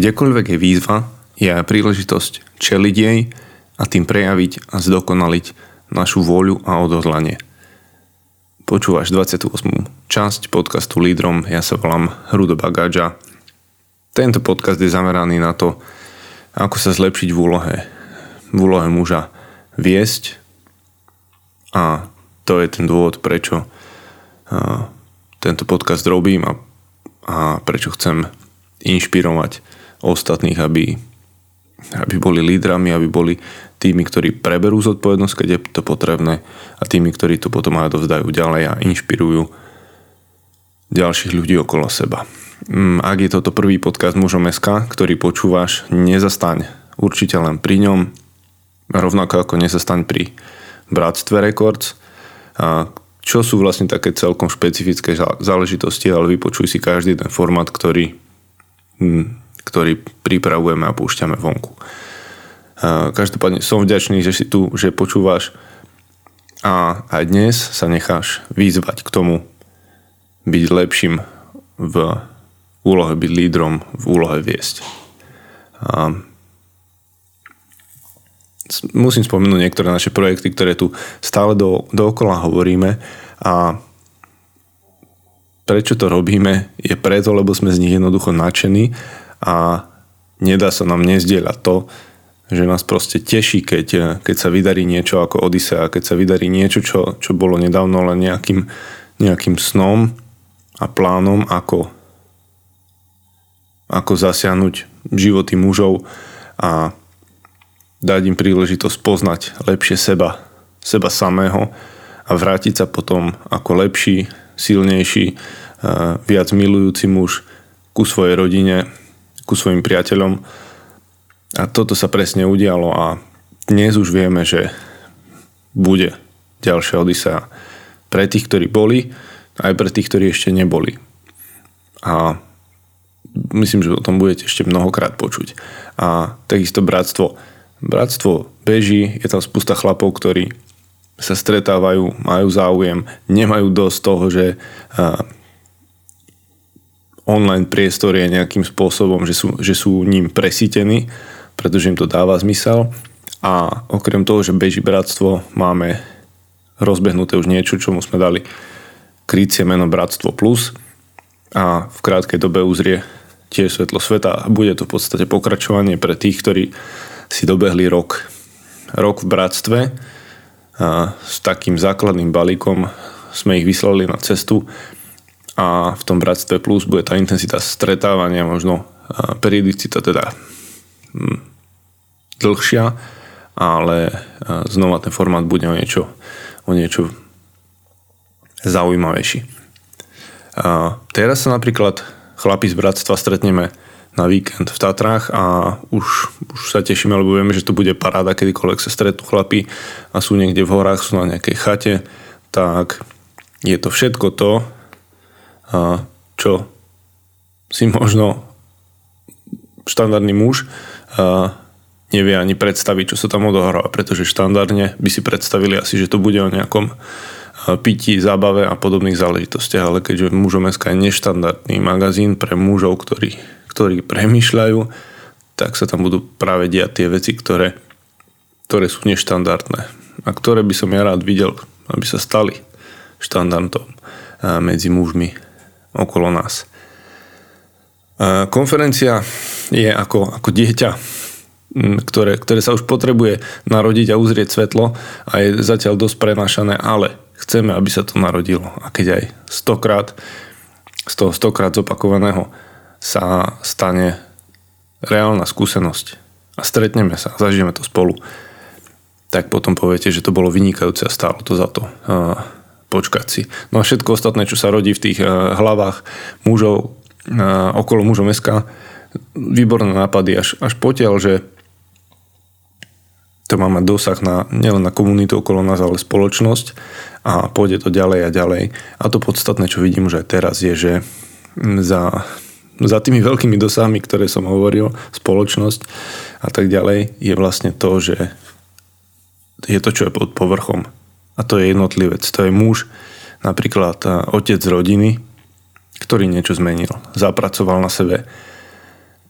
Kdekoľvek je výzva, je aj príležitosť čeliť jej a tým prejaviť a zdokonaliť našu vôľu a odhodlanie. Počúvaš 28. časť podcastu Lídrom, ja sa volám Rudo Bagáča. Tento podcast je zameraný na to, ako sa zlepšiť v úlohe, v úlohe muža viesť a to je ten dôvod, prečo tento podcast robím a, a prečo chcem inšpirovať ostatných, aby, aby boli lídrami, aby boli tými, ktorí preberú zodpovednosť, keď je to potrebné a tými, ktorí to potom aj dovzdajú ďalej a inšpirujú ďalších ľudí okolo seba. Mm, ak je toto prvý podcast Mužom SK, ktorý počúvaš, nezastaň určite len pri ňom, rovnako ako nezastaň pri Bratstve Records, čo sú vlastne také celkom špecifické záležitosti, ale vypočuj si každý ten formát, ktorý, hm, ktorý pripravujeme a púšťame vonku. Každopádne som vďačný, že si tu, že počúvaš a aj dnes sa necháš vyzvať k tomu byť lepším v úlohe byť lídrom, v úlohe viesť. A musím spomenúť niektoré naše projekty, ktoré tu stále do, dookola hovoríme a prečo to robíme je preto, lebo sme z nich jednoducho nadšení a nedá sa nám nezdieľať to, že nás proste teší, keď, keď sa vydarí niečo ako Odisea, keď sa vydarí niečo, čo, čo bolo nedávno len nejakým, nejakým snom a plánom, ako, ako zasiahnuť životy mužov a dať im príležitosť poznať lepšie seba, seba samého a vrátiť sa potom ako lepší, silnejší, viac milujúci muž ku svojej rodine, ku svojim priateľom. A toto sa presne udialo a dnes už vieme, že bude ďalšia Odisea pre tých, ktorí boli, aj pre tých, ktorí ešte neboli. A myslím, že o tom budete ešte mnohokrát počuť. A takisto bratstvo Bratstvo beží, je tam spusta chlapov, ktorí sa stretávajú, majú záujem, nemajú dosť toho, že online priestor nejakým spôsobom, že sú, že sú ním presítení, pretože im to dáva zmysel. A okrem toho, že beží bratstvo, máme rozbehnuté už niečo, čomu sme dali krycie meno Bratstvo Plus a v krátkej dobe uzrie tiež svetlo sveta a bude to v podstate pokračovanie pre tých, ktorí si dobehli rok. Rok v bratstve a s takým základným balíkom sme ich vyslali na cestu a v tom bratstve plus bude tá intenzita stretávania možno periodicita teda hm, dlhšia, ale znova ten formát bude o niečo, o niečo zaujímavejší. A teraz sa napríklad chlapi z bratstva stretneme na víkend v Tatrách a už, už sa tešíme, lebo vieme, že to bude paráda, kedykoľvek sa stretnú chlapi a sú niekde v horách, sú na nejakej chate, tak je to všetko to, čo? Si možno štandardný muž nevie ani predstaviť, čo sa tam odohráva, pretože štandardne by si predstavili asi, že to bude o nejakom pití, zábave a podobných záležitostiach, ale keďže mužom SK je neštandardný magazín pre mužov, ktorí ktorí premýšľajú, tak sa tam budú práve diať tie veci, ktoré, ktoré sú neštandardné a ktoré by som ja rád videl, aby sa stali štandardom medzi mužmi okolo nás. Konferencia je ako, ako dieťa, ktoré, ktoré sa už potrebuje narodiť a uzrieť svetlo a je zatiaľ dosť prenášané, ale chceme, aby sa to narodilo. A keď aj stokrát, z toho stokrát zopakovaného sa stane reálna skúsenosť a stretneme sa, zažijeme to spolu, tak potom poviete, že to bolo vynikajúce a stálo to za to počkať si. No a všetko ostatné, čo sa rodí v tých uh, hlavách mužov, uh, okolo mužov meska, výborné nápady až, až potiaľ, že to má mať dosah na, nielen na komunitu okolo nás, ale spoločnosť a pôjde to ďalej a ďalej. A to podstatné, čo vidím už aj teraz, je, že za za tými veľkými dosahmi, ktoré som hovoril, spoločnosť a tak ďalej, je vlastne to, že je to, čo je pod povrchom. A to je jednotlivec. To je muž, napríklad otec rodiny, ktorý niečo zmenil. Zapracoval na sebe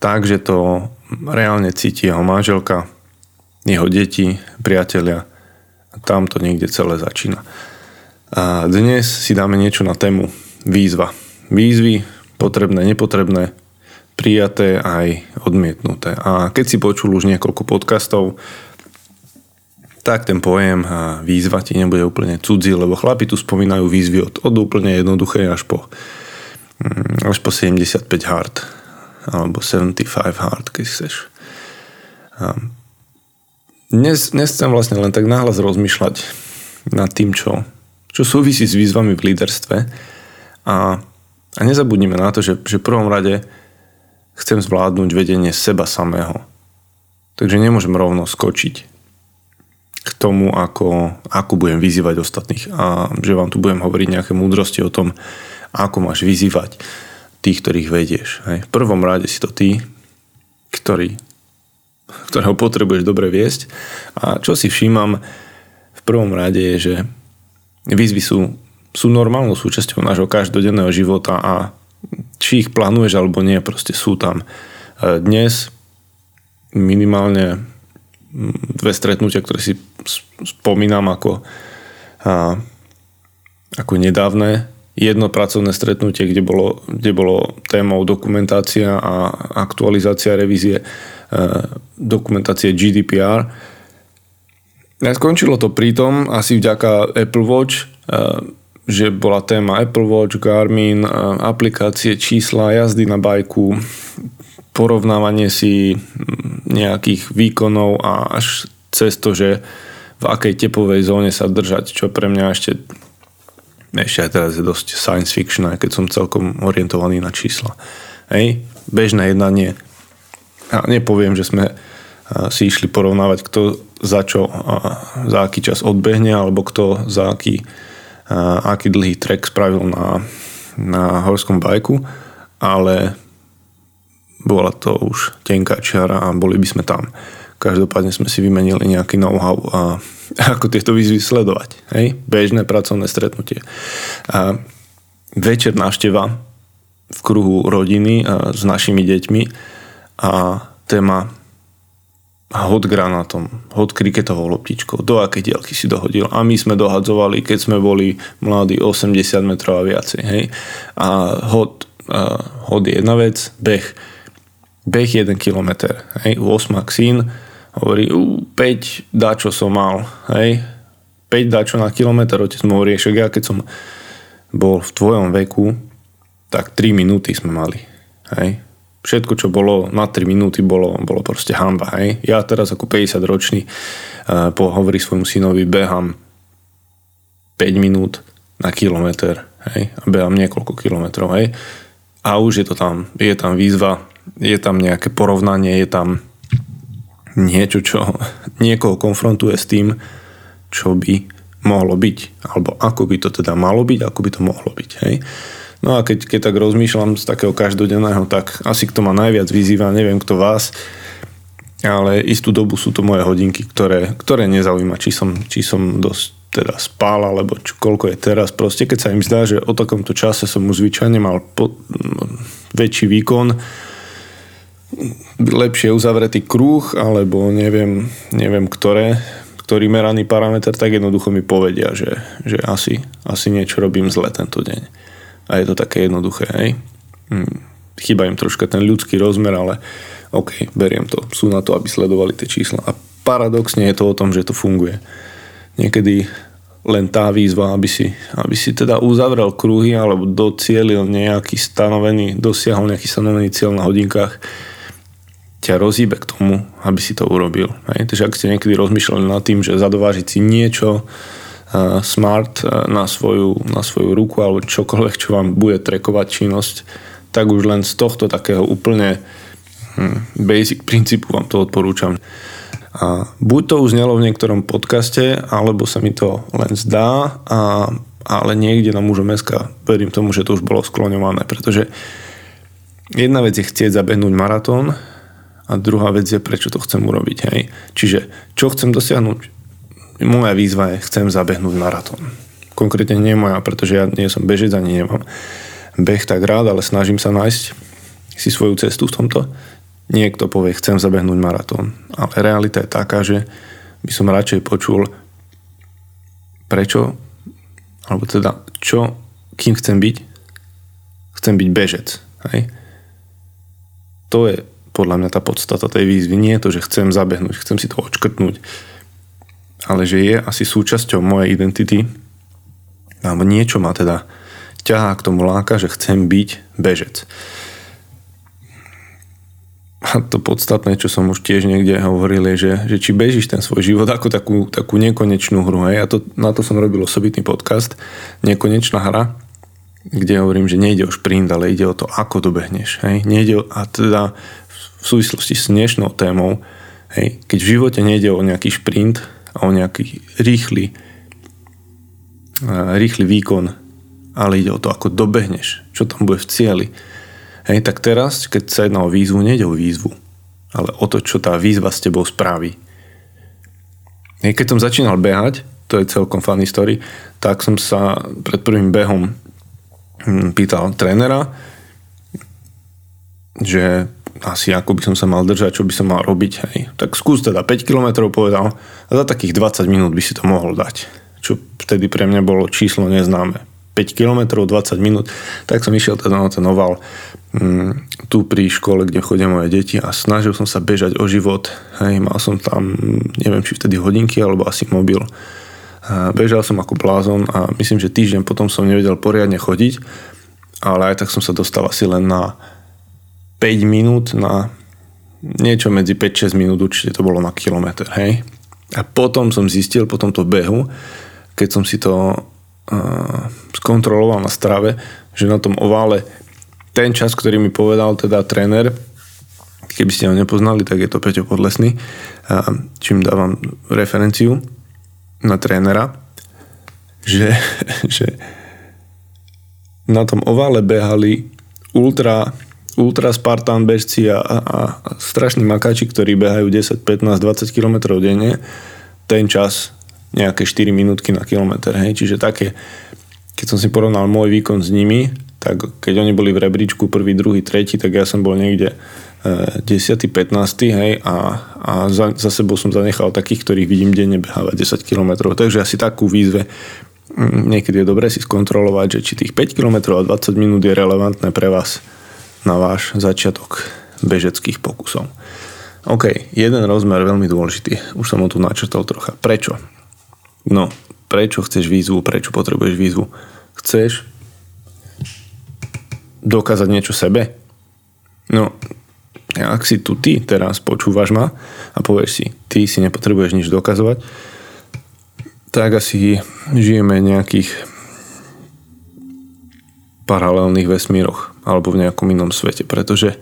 tak, že to reálne cíti jeho manželka, jeho deti, priatelia. Tam to niekde celé začína. A dnes si dáme niečo na tému výzva. Výzvy, potrebné, nepotrebné, prijaté aj odmietnuté. A keď si počul už niekoľko podcastov, tak ten pojem výzva ti nebude úplne cudzí, lebo chlapi tu spomínajú výzvy od, od úplne jednoduché až po, mm, až po 75 hard alebo 75 hard, keď chceš. Dnes, dnes chcem vlastne len tak náhlas rozmýšľať nad tým, čo, čo súvisí s výzvami v líderstve a, a nezabudnime na to, že, že v prvom rade chcem zvládnuť vedenie seba samého. Takže nemôžem rovno skočiť k tomu, ako, ako budem vyzývať ostatných a že vám tu budem hovoriť nejaké múdrosti o tom, ako máš vyzývať tých, ktorých vedieš. Hej. V prvom rade si to ty, ktorý, ktorého potrebuješ dobre viesť a čo si všímam v prvom rade je, že výzvy sú, sú normálnou súčasťou nášho každodenného života a či ich plánuješ alebo nie, proste sú tam. E, dnes minimálne dve stretnutia, ktoré si spomínam ako, a, ako nedávne. Jedno pracovné stretnutie, kde bolo, kde bolo témou dokumentácia a aktualizácia revízie e, dokumentácie GDPR. A skončilo to pritom asi vďaka Apple Watch, e, že bola téma Apple Watch, Garmin, e, aplikácie, čísla, jazdy na bajku, porovnávanie si nejakých výkonov a až cez to, že v akej tepovej zóne sa držať, čo pre mňa ešte ešte aj teraz je dosť science fiction, aj keď som celkom orientovaný na čísla. Hej, bežné jednanie. Ja nepoviem, že sme si išli porovnávať, kto za čo, za aký čas odbehne, alebo kto za aký, aký dlhý trek spravil na, na horskom bajku, ale bola to už tenká čiara a boli by sme tam. Každopádne sme si vymenili nejaký know-how a ako tieto výzvy sledovať. Hej? Bežné pracovné stretnutie. A večer návšteva v kruhu rodiny a s našimi deťmi a téma hod granátom, hod kriketovou loptičkou, do aké dielky si dohodil. A my sme dohadzovali, keď sme boli mladí 80 metrov a viacej. Hej? A hod, a hod je jedna vec, beh. Beh 1 km. Hej? 8 syn, hovorí, 5 dá, čo som mal, hej, 5 dá, čo na kilometr, otec mu hovorí, ja keď som bol v tvojom veku, tak 3 minúty sme mali, hej. Všetko, čo bolo na 3 minúty, bolo, bolo proste hamba, hej. Ja teraz ako 50 ročný uh, hovorí svojmu synovi, behám 5 minút na kilometr, hej, a behám niekoľko kilometrov, hej. A už je to tam, je tam výzva, je tam nejaké porovnanie, je tam niečo, čo niekoho konfrontuje s tým, čo by mohlo byť, alebo ako by to teda malo byť, ako by to mohlo byť. Hej? No a keď, keď tak rozmýšľam z takého každodenného, tak asi kto ma najviac vyzýva, neviem kto vás, ale istú dobu sú to moje hodinky, ktoré, ktoré nezaujíma, či som, či som dosť teda spál, alebo či, koľko je teraz. Proste keď sa im zdá, že o takomto čase som už zvyčajne mal po, väčší výkon, lepšie uzavretý kruh, alebo neviem, neviem ktoré, ktorý meraný parameter, tak jednoducho mi povedia, že, že asi, asi niečo robím zle tento deň. A je to také jednoduché, hej. Hm, chýba im troška ten ľudský rozmer, ale OK, beriem to. Sú na to, aby sledovali tie čísla. A paradoxne je to o tom, že to funguje. Niekedy len tá výzva, aby si, aby si teda uzavrel kruhy alebo docielil nejaký stanovený, dosiahol nejaký stanovený cieľ na hodinkách, ťa rozíbe k tomu, aby si to urobil. Hej? Takže ak ste niekedy rozmýšľali nad tým, že zadovážiť si niečo uh, smart uh, na, svoju, na svoju ruku alebo čokoľvek, čo vám bude trekovať činnosť, tak už len z tohto takého úplne hm, basic princípu vám to odporúčam. A buď to už v niektorom podcaste, alebo sa mi to len zdá, a, ale niekde na mužom SK verím tomu, že to už bolo skloňované, pretože jedna vec je chcieť zabehnúť maratón, a druhá vec je, prečo to chcem urobiť. Hej. Čiže čo chcem dosiahnuť? Moja výzva je, chcem zabehnúť maratón. Konkrétne nie moja, pretože ja nie som bežec ani nemám beh tak rád, ale snažím sa nájsť si svoju cestu v tomto. niekto povie, chcem zabehnúť maratón. Ale realita je taká, že by som radšej počul, prečo, alebo teda čo, kým chcem byť. Chcem byť bežec. Hej? To je podľa mňa tá podstata tej výzvy. Nie je to, že chcem zabehnúť, chcem si to odškrtnúť, ale že je asi súčasťou mojej identity, alebo niečo ma teda ťahá k tomu láka, že chcem byť bežec. A to podstatné, čo som už tiež niekde hovoril, je, že, že či bežíš ten svoj život ako takú, takú nekonečnú hru. Hej? A to, na to som robil osobitný podcast. Nekonečná hra, kde hovorím, že nejde o šprint, ale ide o to, ako dobehneš. Hej? Nejde o, a teda v súvislosti s dnešnou témou, hej, keď v živote nejde o nejaký šprint a o nejaký rýchly, rýchly výkon, ale ide o to, ako dobehneš, čo tam bude v cieli. Hej, tak teraz, keď sa jedná o výzvu, nejde o výzvu, ale o to, čo tá výzva s tebou spraví. Hej, keď som začínal behať, to je celkom funny story, tak som sa pred prvým behom hm, pýtal trénera, že asi ako by som sa mal držať, čo by som mal robiť. Hej. Tak skús teda 5 km povedal a za takých 20 minút by si to mohol dať. Čo vtedy pre mňa bolo číslo neznáme. 5 km, 20 minút, tak som išiel teda na ten oval mm, tu pri škole, kde chodia moje deti a snažil som sa bežať o život. Hej, mal som tam, neviem, či vtedy hodinky alebo asi mobil. A bežal som ako blázon a myslím, že týždeň potom som nevedel poriadne chodiť, ale aj tak som sa dostal asi len na 5 minút na niečo medzi 5-6 minút, určite to bolo na kilometr, hej. A potom som zistil po tomto behu, keď som si to skontroloval na strave, že na tom ovále ten čas, ktorý mi povedal teda tréner, keby ste ho nepoznali, tak je to Peťo Podlesný, čím dávam referenciu na trénera, že, že na tom ovále behali ultra, ultra Spartan bežci a, a, strašní makáči, ktorí behajú 10, 15, 20 km denne, ten čas nejaké 4 minútky na kilometr. Hej. Čiže také, keď som si porovnal môj výkon s nimi, tak keď oni boli v rebríčku prvý, druhý, tretí, tak ja som bol niekde 10. E, 15. Hej, a, a za, za sebou som zanechal takých, ktorých vidím denne behávať 10 km. Takže asi takú výzve mm, niekedy je dobre si skontrolovať, že či tých 5 km a 20 minút je relevantné pre vás na váš začiatok bežeckých pokusov. OK, jeden rozmer veľmi dôležitý. Už som ho tu načrtol trocha. Prečo? No, prečo chceš výzvu, prečo potrebuješ výzvu? Chceš dokázať niečo sebe? No, ak si tu ty teraz počúvaš ma a povieš si, ty si nepotrebuješ nič dokazovať, tak asi žijeme nejakých paralelných vesmíroch alebo v nejakom inom svete, pretože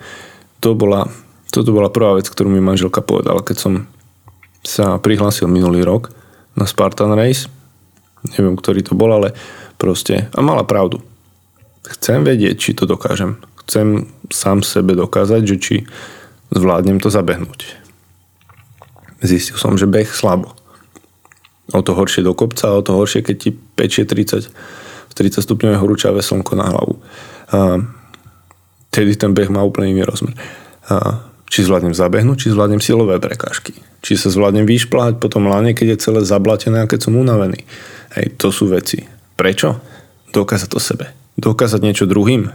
to bola, toto bola prvá vec, ktorú mi manželka povedala, keď som sa prihlásil minulý rok na Spartan Race. Neviem, ktorý to bol, ale proste. A mala pravdu. Chcem vedieť, či to dokážem. Chcem sám sebe dokázať, že či zvládnem to zabehnúť. Zistil som, že beh slabo. O to horšie do kopca, o to horšie, keď ti pečie 30, 30 stupňové horúčavé slnko na hlavu. A, tedy ten beh má úplne iný rozmer. A, či zvládnem zabehnúť, či zvládnem silové prekážky. Či sa zvládnem vyšplhať po tom lane, keď je celé zablatené a keď som unavený. Hej, to sú veci. Prečo? Dokázať to sebe. Dokázať niečo druhým.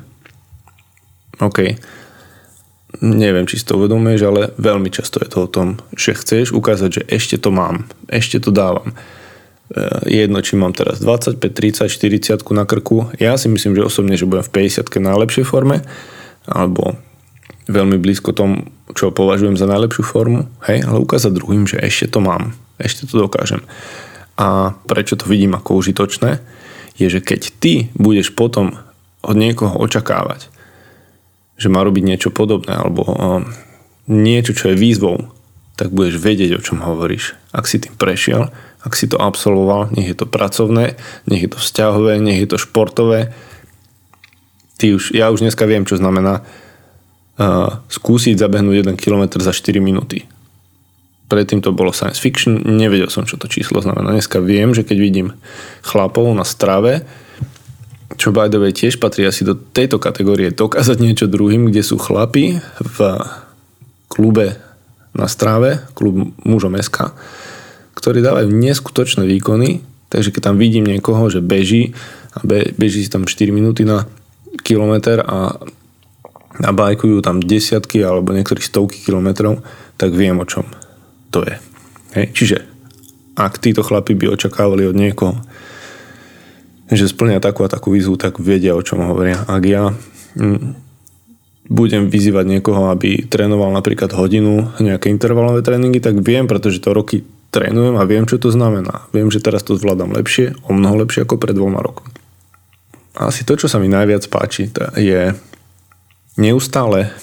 OK. Neviem, či si to uvedomuješ, ale veľmi často je to o tom, že chceš ukázať, že ešte to mám, ešte to dávam. Jedno, či mám teraz 25, 30, 40 na krku. Ja si myslím, že osobne, že budem v 50 na lepšej forme, alebo veľmi blízko tomu, čo považujem za najlepšiu formu, hej, ale ukázať druhým, že ešte to mám, ešte to dokážem. A prečo to vidím ako užitočné, je, že keď ty budeš potom od niekoho očakávať, že má robiť niečo podobné, alebo niečo, čo je výzvou, tak budeš vedieť, o čom hovoríš. Ak si tým prešiel, ak si to absolvoval, nech je to pracovné, nech je to vzťahové, nech je to športové. Ty už, ja už dneska viem, čo znamená skúsiť zabehnúť 1 km za 4 minúty. Predtým to bolo science fiction, nevedel som, čo to číslo znamená. Dneska viem, že keď vidím chlapov na strave, čo by the way tiež patrí asi do tejto kategórie, dokázať niečo druhým, kde sú chlapi v klube na stráve, klub mužom SK, ktorí dávajú neskutočné výkony, takže keď tam vidím niekoho, že beží a be, beží si tam 4 minúty na kilometr a nabajkujú tam desiatky alebo niektorí stovky kilometrov, tak viem o čom to je. Hej. Čiže ak títo chlapi by očakávali od niekoho, že splnia takú a takú výzvu, tak vedia, o čom hovoria. Ak ja mm, budem vyzývať niekoho, aby trénoval napríklad hodinu nejaké intervalové tréningy, tak viem, pretože to roky trénujem a viem, čo to znamená. Viem, že teraz to zvládam lepšie, o mnoho lepšie ako pred dvoma rokmi. Asi to, čo sa mi najviac páči, je neustále,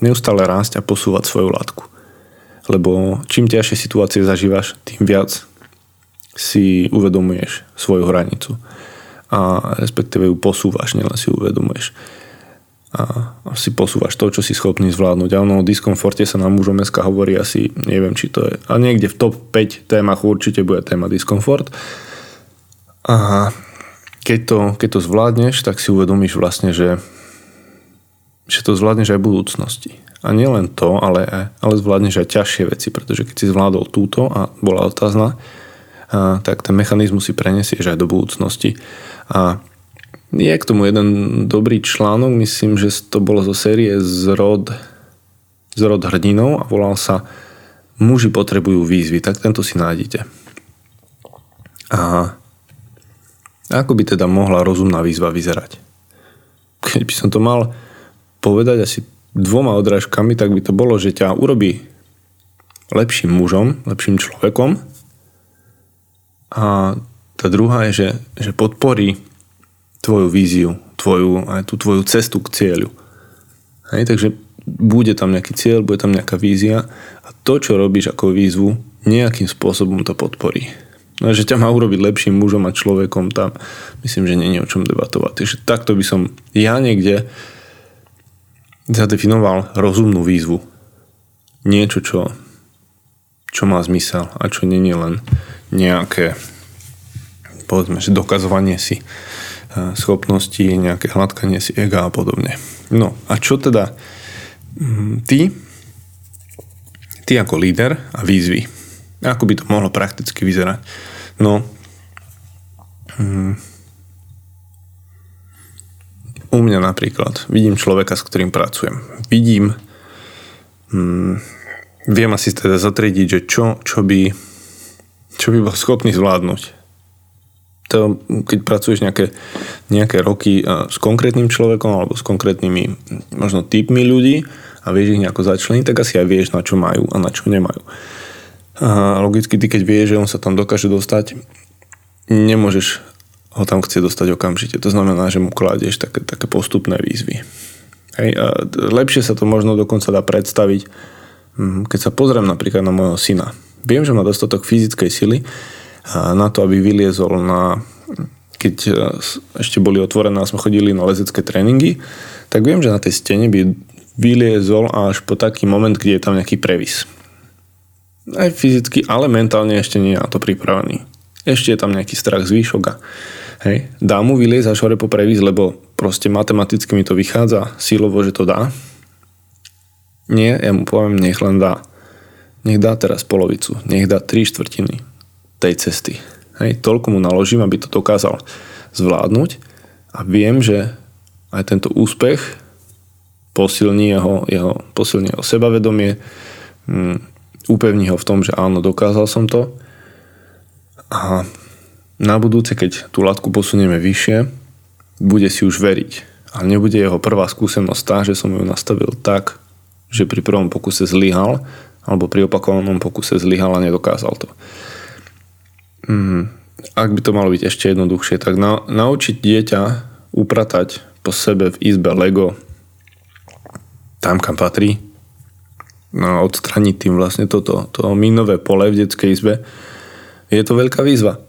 neustále rásť a posúvať svoju látku lebo čím ťažšie situácie zažívaš, tým viac si uvedomuješ svoju hranicu a respektíve ju posúvaš, nielen si uvedomuješ a si posúvaš to, čo si schopný zvládnuť. A ono o diskomforte sa na mužom SK hovorí asi, neviem, či to je, a niekde v top 5 témach určite bude téma diskomfort. A keď to, keď to zvládneš, tak si uvedomíš vlastne, že, že to zvládneš aj v budúcnosti. A nielen to, ale, ale zvládneš aj ťažšie veci, pretože keď si zvládol túto a bola otázna, a, tak ten mechanizmus si prenesieš aj do budúcnosti. A je k tomu jeden dobrý článok, myslím, že to bolo zo série Zrod, Zrod hrdinov a volal sa Muži potrebujú výzvy, tak tento si nájdete. A ako by teda mohla rozumná výzva vyzerať? Keď by som to mal povedať asi dvoma odrážkami, tak by to bolo, že ťa urobí lepším mužom, lepším človekom a tá druhá je, že, že podporí tvoju víziu, tvoju, aj tú tvoju cestu k cieľu. Hej, takže bude tam nejaký cieľ, bude tam nejaká vízia a to, čo robíš ako výzvu, nejakým spôsobom to podporí. No, že ťa má urobiť lepším mužom a človekom, tam myslím, že je o čom debatovať. Takže takto by som ja niekde zadefinoval rozumnú výzvu. Niečo, čo, čo má zmysel a čo je len nejaké povedzme, že dokazovanie si schopnosti, nejaké hladkanie si ega a podobne. No a čo teda mm, ty, ty ako líder a výzvy, ako by to mohlo prakticky vyzerať? No, mm, u mňa napríklad vidím človeka, s ktorým pracujem. Vidím, hmm, viem asi teda zatriediť, že čo, čo, by, čo by bol schopný zvládnuť. To, keď pracuješ nejaké, nejaké roky s konkrétnym človekom alebo s konkrétnymi možno typmi ľudí a vieš ich nejako začleniť, tak asi aj vieš, na čo majú a na čo nemajú. A logicky ty, keď vieš, že on sa tam dokáže dostať, nemôžeš ho tam chce dostať okamžite. To znamená, že mu kladieš také, také postupné výzvy. Hej, a lepšie sa to možno dokonca dá predstaviť, hm, keď sa pozriem napríklad na môjho syna. Viem, že má dostatok fyzickej sily na to, aby vyliezol na keď e, ešte boli otvorené a sme chodili na lezecké tréningy, tak viem, že na tej stene by vyliezol až po taký moment, kde je tam nejaký previs. Aj fyzicky, ale mentálne ešte nie je na to pripravený. Ešte je tam nejaký strach z výšok a Hej. Dá mu vyliezť až hore po previs, lebo proste matematicky mi to vychádza sílovo, že to dá. Nie, ja mu poviem, nech len dá. Nech dá teraz polovicu, nech dá tri štvrtiny tej cesty. Hej, toľko mu naložím, aby to dokázal zvládnuť a viem, že aj tento úspech posilní jeho, jeho, posilní jeho sebavedomie, um, upevní ho v tom, že áno, dokázal som to a na budúce, keď tú latku posunieme vyššie, bude si už veriť. A nebude jeho prvá skúsenosť tá, že som ju nastavil tak, že pri prvom pokuse zlyhal, alebo pri opakovanom pokuse zlyhal a nedokázal to. Mm, ak by to malo byť ešte jednoduchšie, tak na, naučiť dieťa upratať po sebe v izbe Lego tam, kam patrí, no, odstraniť tým vlastne toto, to minové pole v detskej izbe, je to veľká výzva.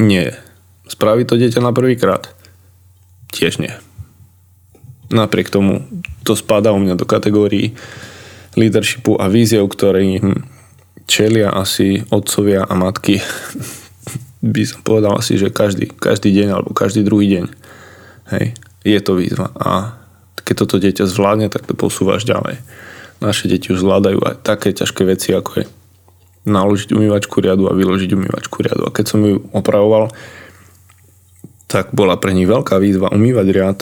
Nie. Spraví to dieťa na prvýkrát? Tiež nie. Napriek tomu to spadá u mňa do kategórií leadershipu a víziev, ktoré čelia asi otcovia a matky. By som povedal asi, že každý, každý deň alebo každý druhý deň. Hej, je to výzva. A keď toto dieťa zvládne, tak to posúvaš ďalej. naše deti už zvládajú aj také ťažké veci, ako je naložiť umývačku riadu a vyložiť umývačku riadu. A keď som ju opravoval, tak bola pre nich veľká výzva umývať riad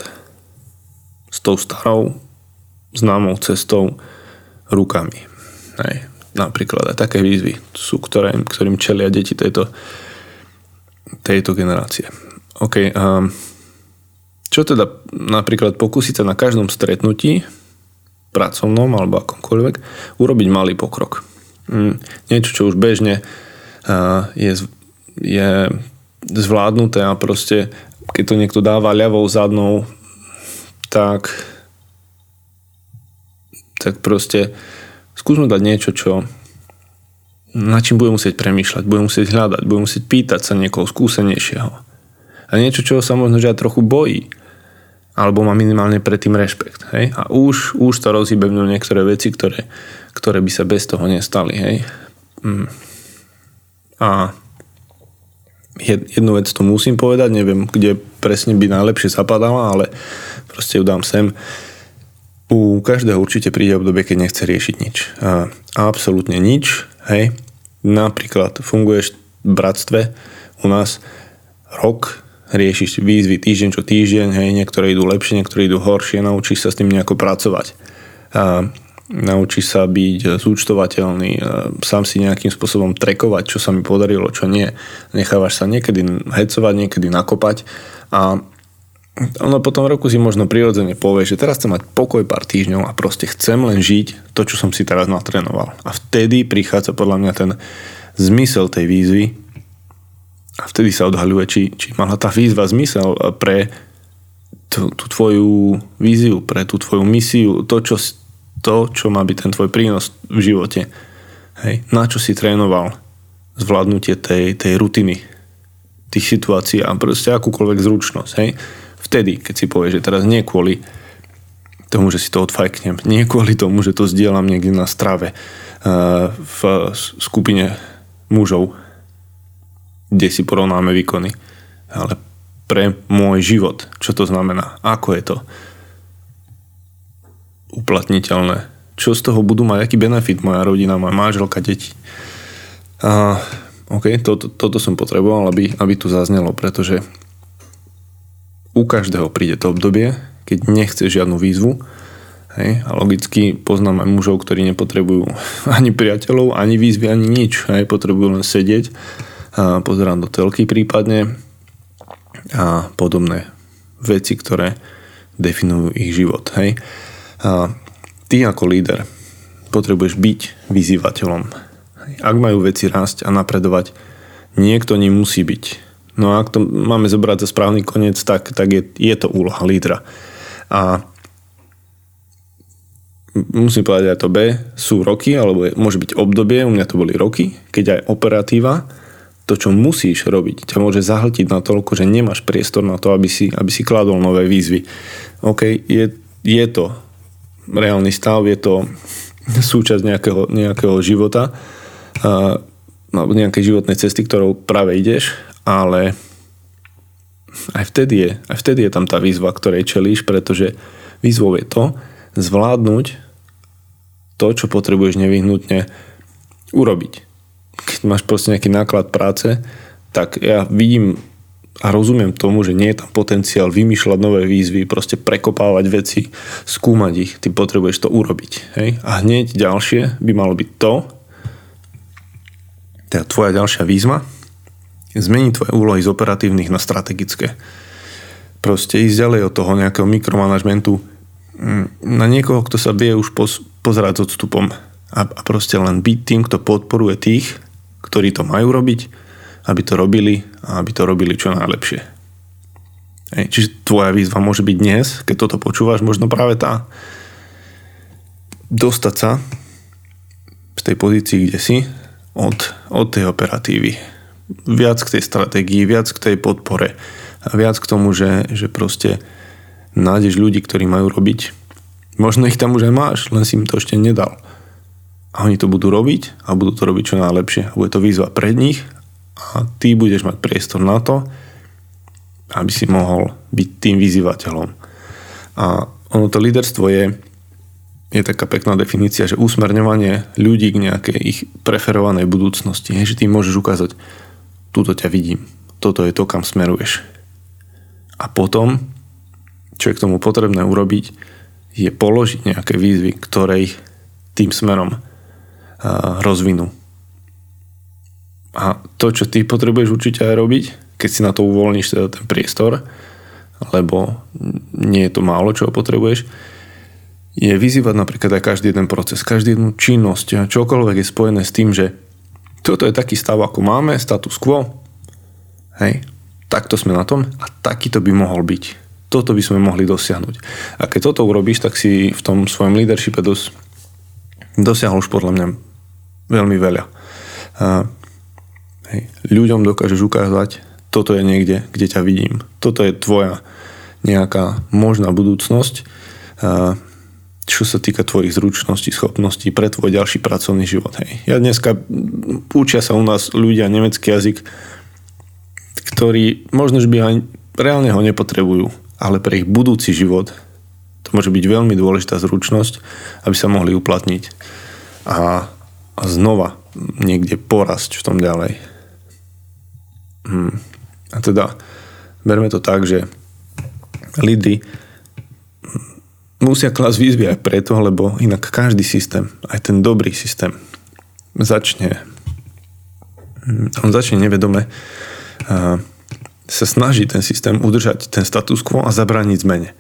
s tou starou známou cestou rukami. Hej. Napríklad aj také výzvy sú, ktoré, ktorým čelia deti tejto, tejto generácie. OK. Um, čo teda napríklad pokúsiť sa na každom stretnutí pracovnom alebo akomkoľvek urobiť malý pokrok. Mm, niečo, čo už bežne je, je zvládnuté a proste keď to niekto dáva ľavou zadnou, tak tak proste skúsme dať niečo, čo na čím budem musieť premýšľať, budem musieť hľadať, budem musieť pýtať sa niekoho skúsenejšieho. A niečo, čo sa možno že trochu bojí alebo má minimálne predtým rešpekt. Hej? A už, už to rozhýbe niektoré veci, ktoré, ktoré by sa bez toho nestali. Hej? Mm. A jednu vec tu musím povedať, neviem, kde presne by najlepšie zapadala, ale proste ju dám sem. U každého určite príde obdobie, keď nechce riešiť nič. A absolútne nič. Hej? Napríklad funguješ v bratstve u nás rok, riešiš výzvy týždeň čo týždeň, hej, niektoré idú lepšie, niektoré idú horšie, naučíš sa s tým nejako pracovať. A naučíš sa byť zúčtovateľný, sám si nejakým spôsobom trekovať, čo sa mi podarilo, čo nie. Nechávaš sa niekedy hecovať, niekedy nakopať a ono po tom roku si možno prirodzene povie, že teraz chcem mať pokoj pár týždňov a proste chcem len žiť to, čo som si teraz natrénoval. A vtedy prichádza podľa mňa ten zmysel tej výzvy, a vtedy sa odhaľuje, či, či mala tá výzva zmysel pre tú, tú tvoju víziu, pre tú tvoju misiu, to čo, to, čo má byť ten tvoj prínos v živote. Hej. Na čo si trénoval zvládnutie tej, tej rutiny, tých situácií a proste akúkoľvek zručnosť. Hej. Vtedy, keď si povieš, že teraz nie kvôli tomu, že si to odfajknem, nie kvôli tomu, že to zdieľam niekde na strave uh, v skupine mužov, kde si porovnáme výkony. Ale pre môj život, čo to znamená, ako je to uplatniteľné, čo z toho budú mať, aký benefit moja rodina, moja manželka, deti. A, OK, toto, toto som potreboval, aby, aby tu zaznelo, pretože u každého príde to obdobie, keď nechce žiadnu výzvu, Hej, a logicky poznám aj mužov, ktorí nepotrebujú ani priateľov, ani výzvy, ani nič. Hej, potrebujú len sedieť a pozerám do telky prípadne a podobné veci, ktoré definujú ich život. Hej. A ty ako líder potrebuješ byť vyzývateľom. Ak majú veci rásť a napredovať, niekto ním musí byť. No a ak to máme zobrať za správny koniec, tak, tak je, je to úloha lídra. A musím povedať aj to B, sú roky, alebo je, môže byť obdobie, u mňa to boli roky, keď aj operatíva to, čo musíš robiť, ťa môže zahltiť na toľko, že nemáš priestor na to, aby si, aby si kladol nové výzvy. OK, je, je to reálny stav, je to súčasť nejakého, nejakého života alebo nejakej životnej cesty, ktorou práve ideš, ale aj vtedy je, aj vtedy je tam tá výzva, ktorej čelíš, pretože výzvou je to zvládnuť to, čo potrebuješ nevyhnutne urobiť keď máš proste nejaký náklad práce, tak ja vidím a rozumiem tomu, že nie je tam potenciál vymýšľať nové výzvy, proste prekopávať veci, skúmať ich, ty potrebuješ to urobiť. Hej? A hneď ďalšie by malo byť to, teda tvoja ďalšia výzva, zmeniť tvoje úlohy z operatívnych na strategické. Proste ísť ďalej od toho nejakého mikromanagementu mm, na niekoho, kto sa vie už pozerať s odstupom a, a proste len byť tým, kto podporuje tých, ktorí to majú robiť, aby to robili a aby to robili čo najlepšie. Hej, čiže tvoja výzva môže byť dnes, keď toto počúvaš, možno práve tá dostať sa z tej pozícii, kde si, od, od tej operatívy. Viac k tej stratégii, viac k tej podpore a viac k tomu, že, že proste nájdeš ľudí, ktorí majú robiť. Možno ich tam už aj máš, len si im to ešte nedal a oni to budú robiť a budú to robiť čo najlepšie. Bude to výzva pred nich a ty budeš mať priestor na to, aby si mohol byť tým vyzývateľom. A ono to líderstvo je je taká pekná definícia, že usmerňovanie ľudí k nejakej ich preferovanej budúcnosti. Je, že ty môžeš ukázať, túto ťa vidím, toto je to, kam smeruješ. A potom, čo je k tomu potrebné urobiť, je položiť nejaké výzvy, ktoré ich tým smerom rozvinú. A to, čo ty potrebuješ určite aj robiť, keď si na to uvoľníš teda ten priestor, lebo nie je to málo, čo potrebuješ, je vyzývať napríklad aj každý jeden proces, každý jednu činnosť čokoľvek je spojené s tým, že toto je taký stav, ako máme, status quo, hej, takto sme na tom a takýto by mohol byť. Toto by sme mohli dosiahnuť. A keď toto urobíš, tak si v tom svojom leadershipe dos, dosiahol už podľa mňa veľmi veľa. A, hej, ľuďom dokážeš ukázať, toto je niekde, kde ťa vidím. Toto je tvoja nejaká možná budúcnosť. A, čo sa týka tvojich zručností, schopností pre tvoj ďalší pracovný život. Hej. Ja dneska učia sa u nás ľudia nemecký jazyk, ktorí možno, že by aj reálne ho nepotrebujú, ale pre ich budúci život to môže byť veľmi dôležitá zručnosť, aby sa mohli uplatniť a, a znova niekde porasť v tom ďalej. Hmm. A teda berme to tak, že lídry musia klas výzvy aj preto, lebo inak každý systém, aj ten dobrý systém, začne on začne nevedome sa snaží ten systém udržať ten status quo a zabrániť zmene.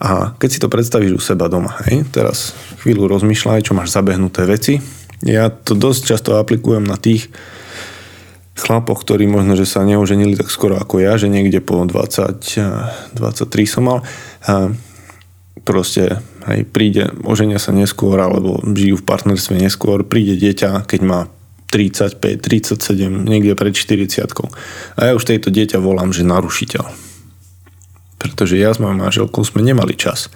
A keď si to predstavíš u seba doma, hej, teraz chvíľu rozmýšľaj, čo máš zabehnuté veci. Ja to dosť často aplikujem na tých chlapoch, ktorí možno, že sa neoženili tak skoro ako ja, že niekde po 20, 23 som mal proste hej, príde, oženia sa neskôr alebo žijú v partnerstve neskôr, príde dieťa, keď má 35, 37, niekde pred 40 A ja už tejto dieťa volám, že narušiteľ. Pretože ja s mojou manželkou sme nemali čas.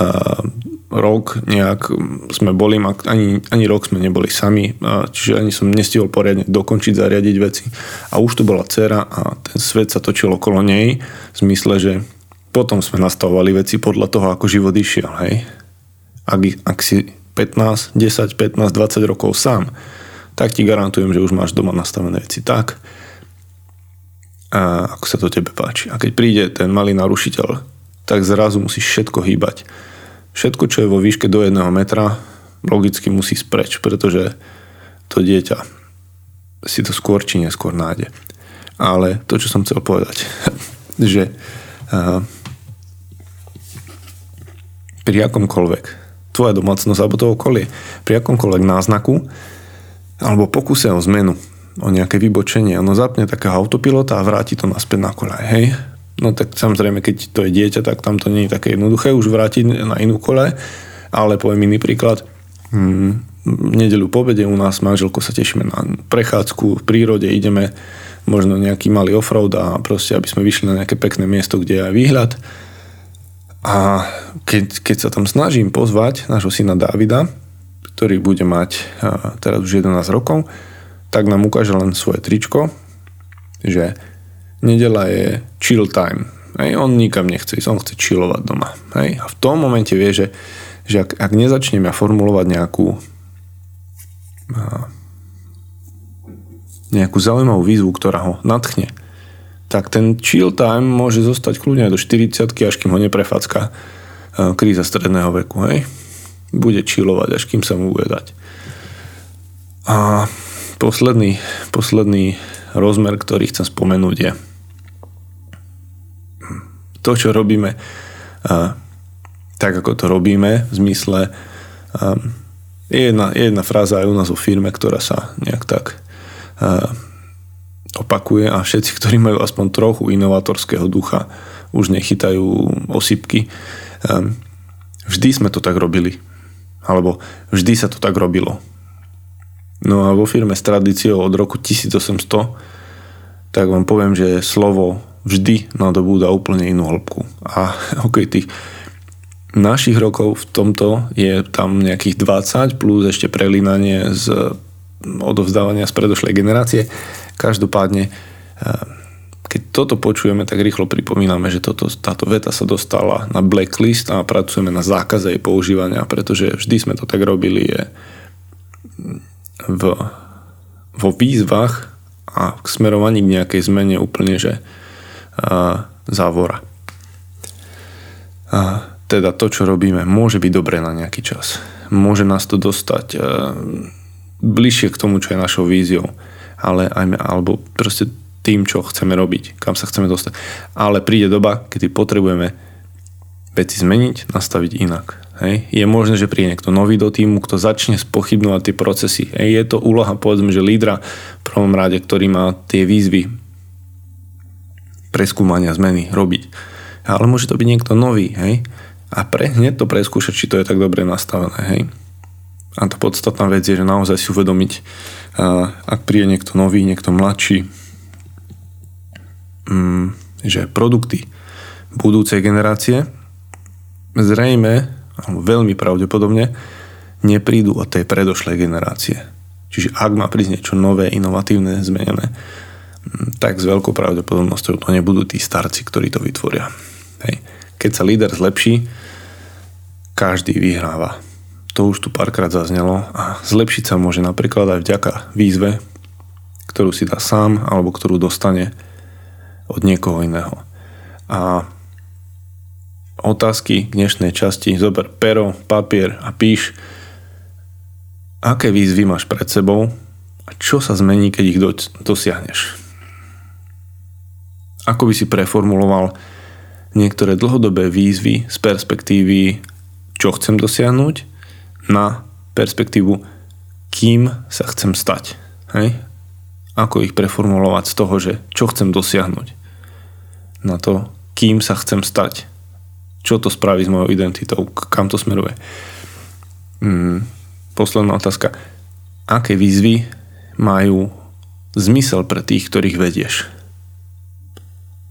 A rok nejak sme boli, ani, ani rok sme neboli sami, čiže ani som nestihol poriadne dokončiť, zariadiť veci. A už tu bola dcera a ten svet sa točil okolo nej v zmysle, že potom sme nastavovali veci podľa toho, ako život išiel. Hej? Ak, ak si 15, 10, 15, 20 rokov sám, tak ti garantujem, že už máš doma nastavené veci tak, a ako sa to tebe páči. A keď príde ten malý narušiteľ, tak zrazu musíš všetko hýbať. Všetko, čo je vo výške do jedného metra, logicky musí spreč, pretože to dieťa si to skôr či neskôr nájde. Ale to, čo som chcel povedať, že pri akomkoľvek. Tvoja domácnosť alebo to okolie, pri akomkoľvek náznaku alebo pokuse o zmenu, o nejaké vybočenie, ono zapne takého autopilota a vráti to naspäť na kolaj, hej? No tak samozrejme, keď to je dieťa, tak tam to nie je také jednoduché už vrátiť na inú kolaj, ale poviem iný príklad. Hmm, nedelu po obede u nás manželko sa tešíme na prechádzku v prírode, ideme možno nejaký malý offroad a proste, aby sme vyšli na nejaké pekné miesto, kde je aj výhľad a keď, keď sa tam snažím pozvať nášho syna Davida, ktorý bude mať teraz už 11 rokov, tak nám ukáže len svoje tričko, že nedela je chill time. Hej, on nikam nechce ísť, on chce chillovať doma. Hej, a v tom momente vie, že, že ak, ak nezačnem ja formulovať nejakú nejakú zaujímavú výzvu, ktorá ho natchne, tak ten chill time môže zostať kľudne do 40 až kým ho neprefacka e, kríza stredného veku. Hej? Bude chillovať, až kým sa mu bude dať. A posledný, posledný rozmer, ktorý chcem spomenúť je to, čo robíme e, tak, ako to robíme v zmysle e, je jedna, je jedna fráza aj u nás vo firme, ktorá sa nejak tak opakuje a všetci, ktorí majú aspoň trochu inovatorského ducha, už nechytajú osypky. Ehm, vždy sme to tak robili. Alebo vždy sa to tak robilo. No a vo firme s tradíciou od roku 1800 tak vám poviem, že slovo vždy nadobúda úplne inú hĺbku. A ok, tých našich rokov v tomto je tam nejakých 20 plus ešte prelínanie z odovzdávania z predošlej generácie. Každopádne eh, keď toto počujeme, tak rýchlo pripomíname, že toto, táto veta sa dostala na blacklist a pracujeme na zákaze jej používania, pretože vždy sme to tak robili je v, vo výzvach a k smerovaní k nejakej zmene úplne, že a, závora. A, teda to, čo robíme, môže byť dobré na nejaký čas. Môže nás to dostať a, bližšie k tomu, čo je našou víziou, ale aj, alebo proste tým, čo chceme robiť, kam sa chceme dostať. Ale príde doba, kedy potrebujeme veci zmeniť, nastaviť inak. Hej. Je možné, že príde niekto nový do týmu, kto začne spochybnovať tie procesy. Hej. Je to úloha, povedzme, že lídra v prvom rade, ktorý má tie výzvy preskúmania zmeny robiť. Ale môže to byť niekto nový. Hej. A pre, hneď to preskúšať, či to je tak dobre nastavené. Hej. A tá podstatná vec je, že naozaj si uvedomiť, ak príde niekto nový, niekto mladší, Mm, že produkty budúcej generácie zrejme, alebo veľmi pravdepodobne, neprídu od tej predošlej generácie. Čiže ak má prísť niečo nové, inovatívne, zmenené, mm, tak s veľkou pravdepodobnosťou to nebudú tí starci, ktorí to vytvoria. Hej. Keď sa líder zlepší, každý vyhráva. To už tu párkrát zaznelo a zlepšiť sa môže napríklad aj vďaka výzve, ktorú si dá sám alebo ktorú dostane od niekoho iného. A otázky k dnešnej časti. Zober pero, papier a píš, aké výzvy máš pred sebou a čo sa zmení, keď ich dosiahneš. Ako by si preformuloval niektoré dlhodobé výzvy z perspektívy, čo chcem dosiahnuť, na perspektívu, kým sa chcem stať. Hej? Ako ich preformulovať z toho, že čo chcem dosiahnuť na to, kým sa chcem stať. Čo to spraví s mojou identitou, kam to smeruje. Hmm, posledná otázka. Aké výzvy majú zmysel pre tých, ktorých vedieš?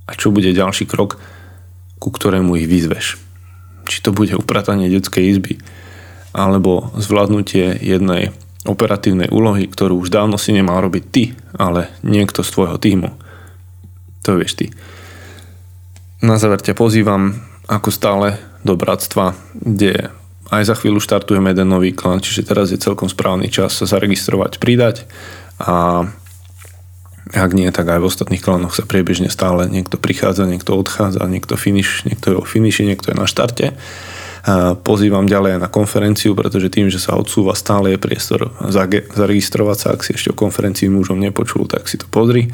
A čo bude ďalší krok, ku ktorému ich vyzveš? Či to bude upratanie detskej izby, alebo zvládnutie jednej operatívnej úlohy, ktorú už dávno si nemal robiť ty, ale niekto z tvojho týmu. To vieš ty. Na záver ťa pozývam ako stále do Bratstva, kde aj za chvíľu štartujeme jeden nový klan, čiže teraz je celkom správny čas sa zaregistrovať, pridať a ak nie, tak aj v ostatných klanoch sa priebežne stále niekto prichádza, niekto odchádza, niekto finish, niekto je o finiši, niekto je na štarte. Pozývam ďalej na konferenciu, pretože tým, že sa odsúva, stále je priestor zaregistrovať sa. Ak si ešte o konferencii mužom nepočul, tak si to pozri.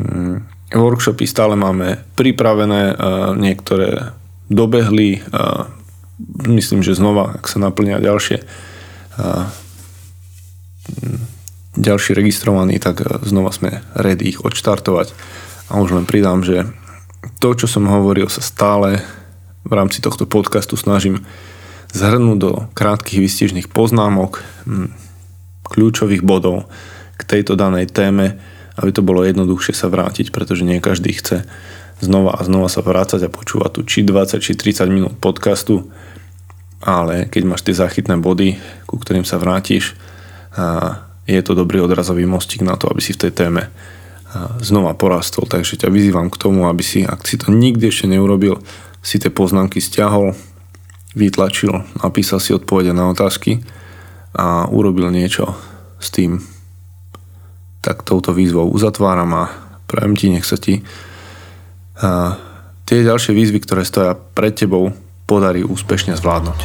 Mm, workshopy stále máme pripravené, niektoré dobehli, myslím, že znova, ak sa naplnia ďalšie ďalší registrovaní, tak znova sme ready ich odštartovať. A už len pridám, že to, čo som hovoril, sa stále v rámci tohto podcastu snažím zhrnúť do krátkých vystižných poznámok, kľúčových bodov k tejto danej téme, aby to bolo jednoduchšie sa vrátiť, pretože nie každý chce znova a znova sa vrácať a počúvať tu či 20, či 30 minút podcastu, ale keď máš tie záchytné body, ku ktorým sa vrátiš, je to dobrý odrazový mostík na to, aby si v tej téme znova porastol. Takže ťa vyzývam k tomu, aby si, ak si to nikdy ešte neurobil, si tie poznámky stiahol, vytlačil, napísal si odpovede na otázky a urobil niečo s tým, tak touto výzvou uzatváram a prajem ti, nech sa ti a tie ďalšie výzvy, ktoré stoja pred tebou, podarí úspešne zvládnuť.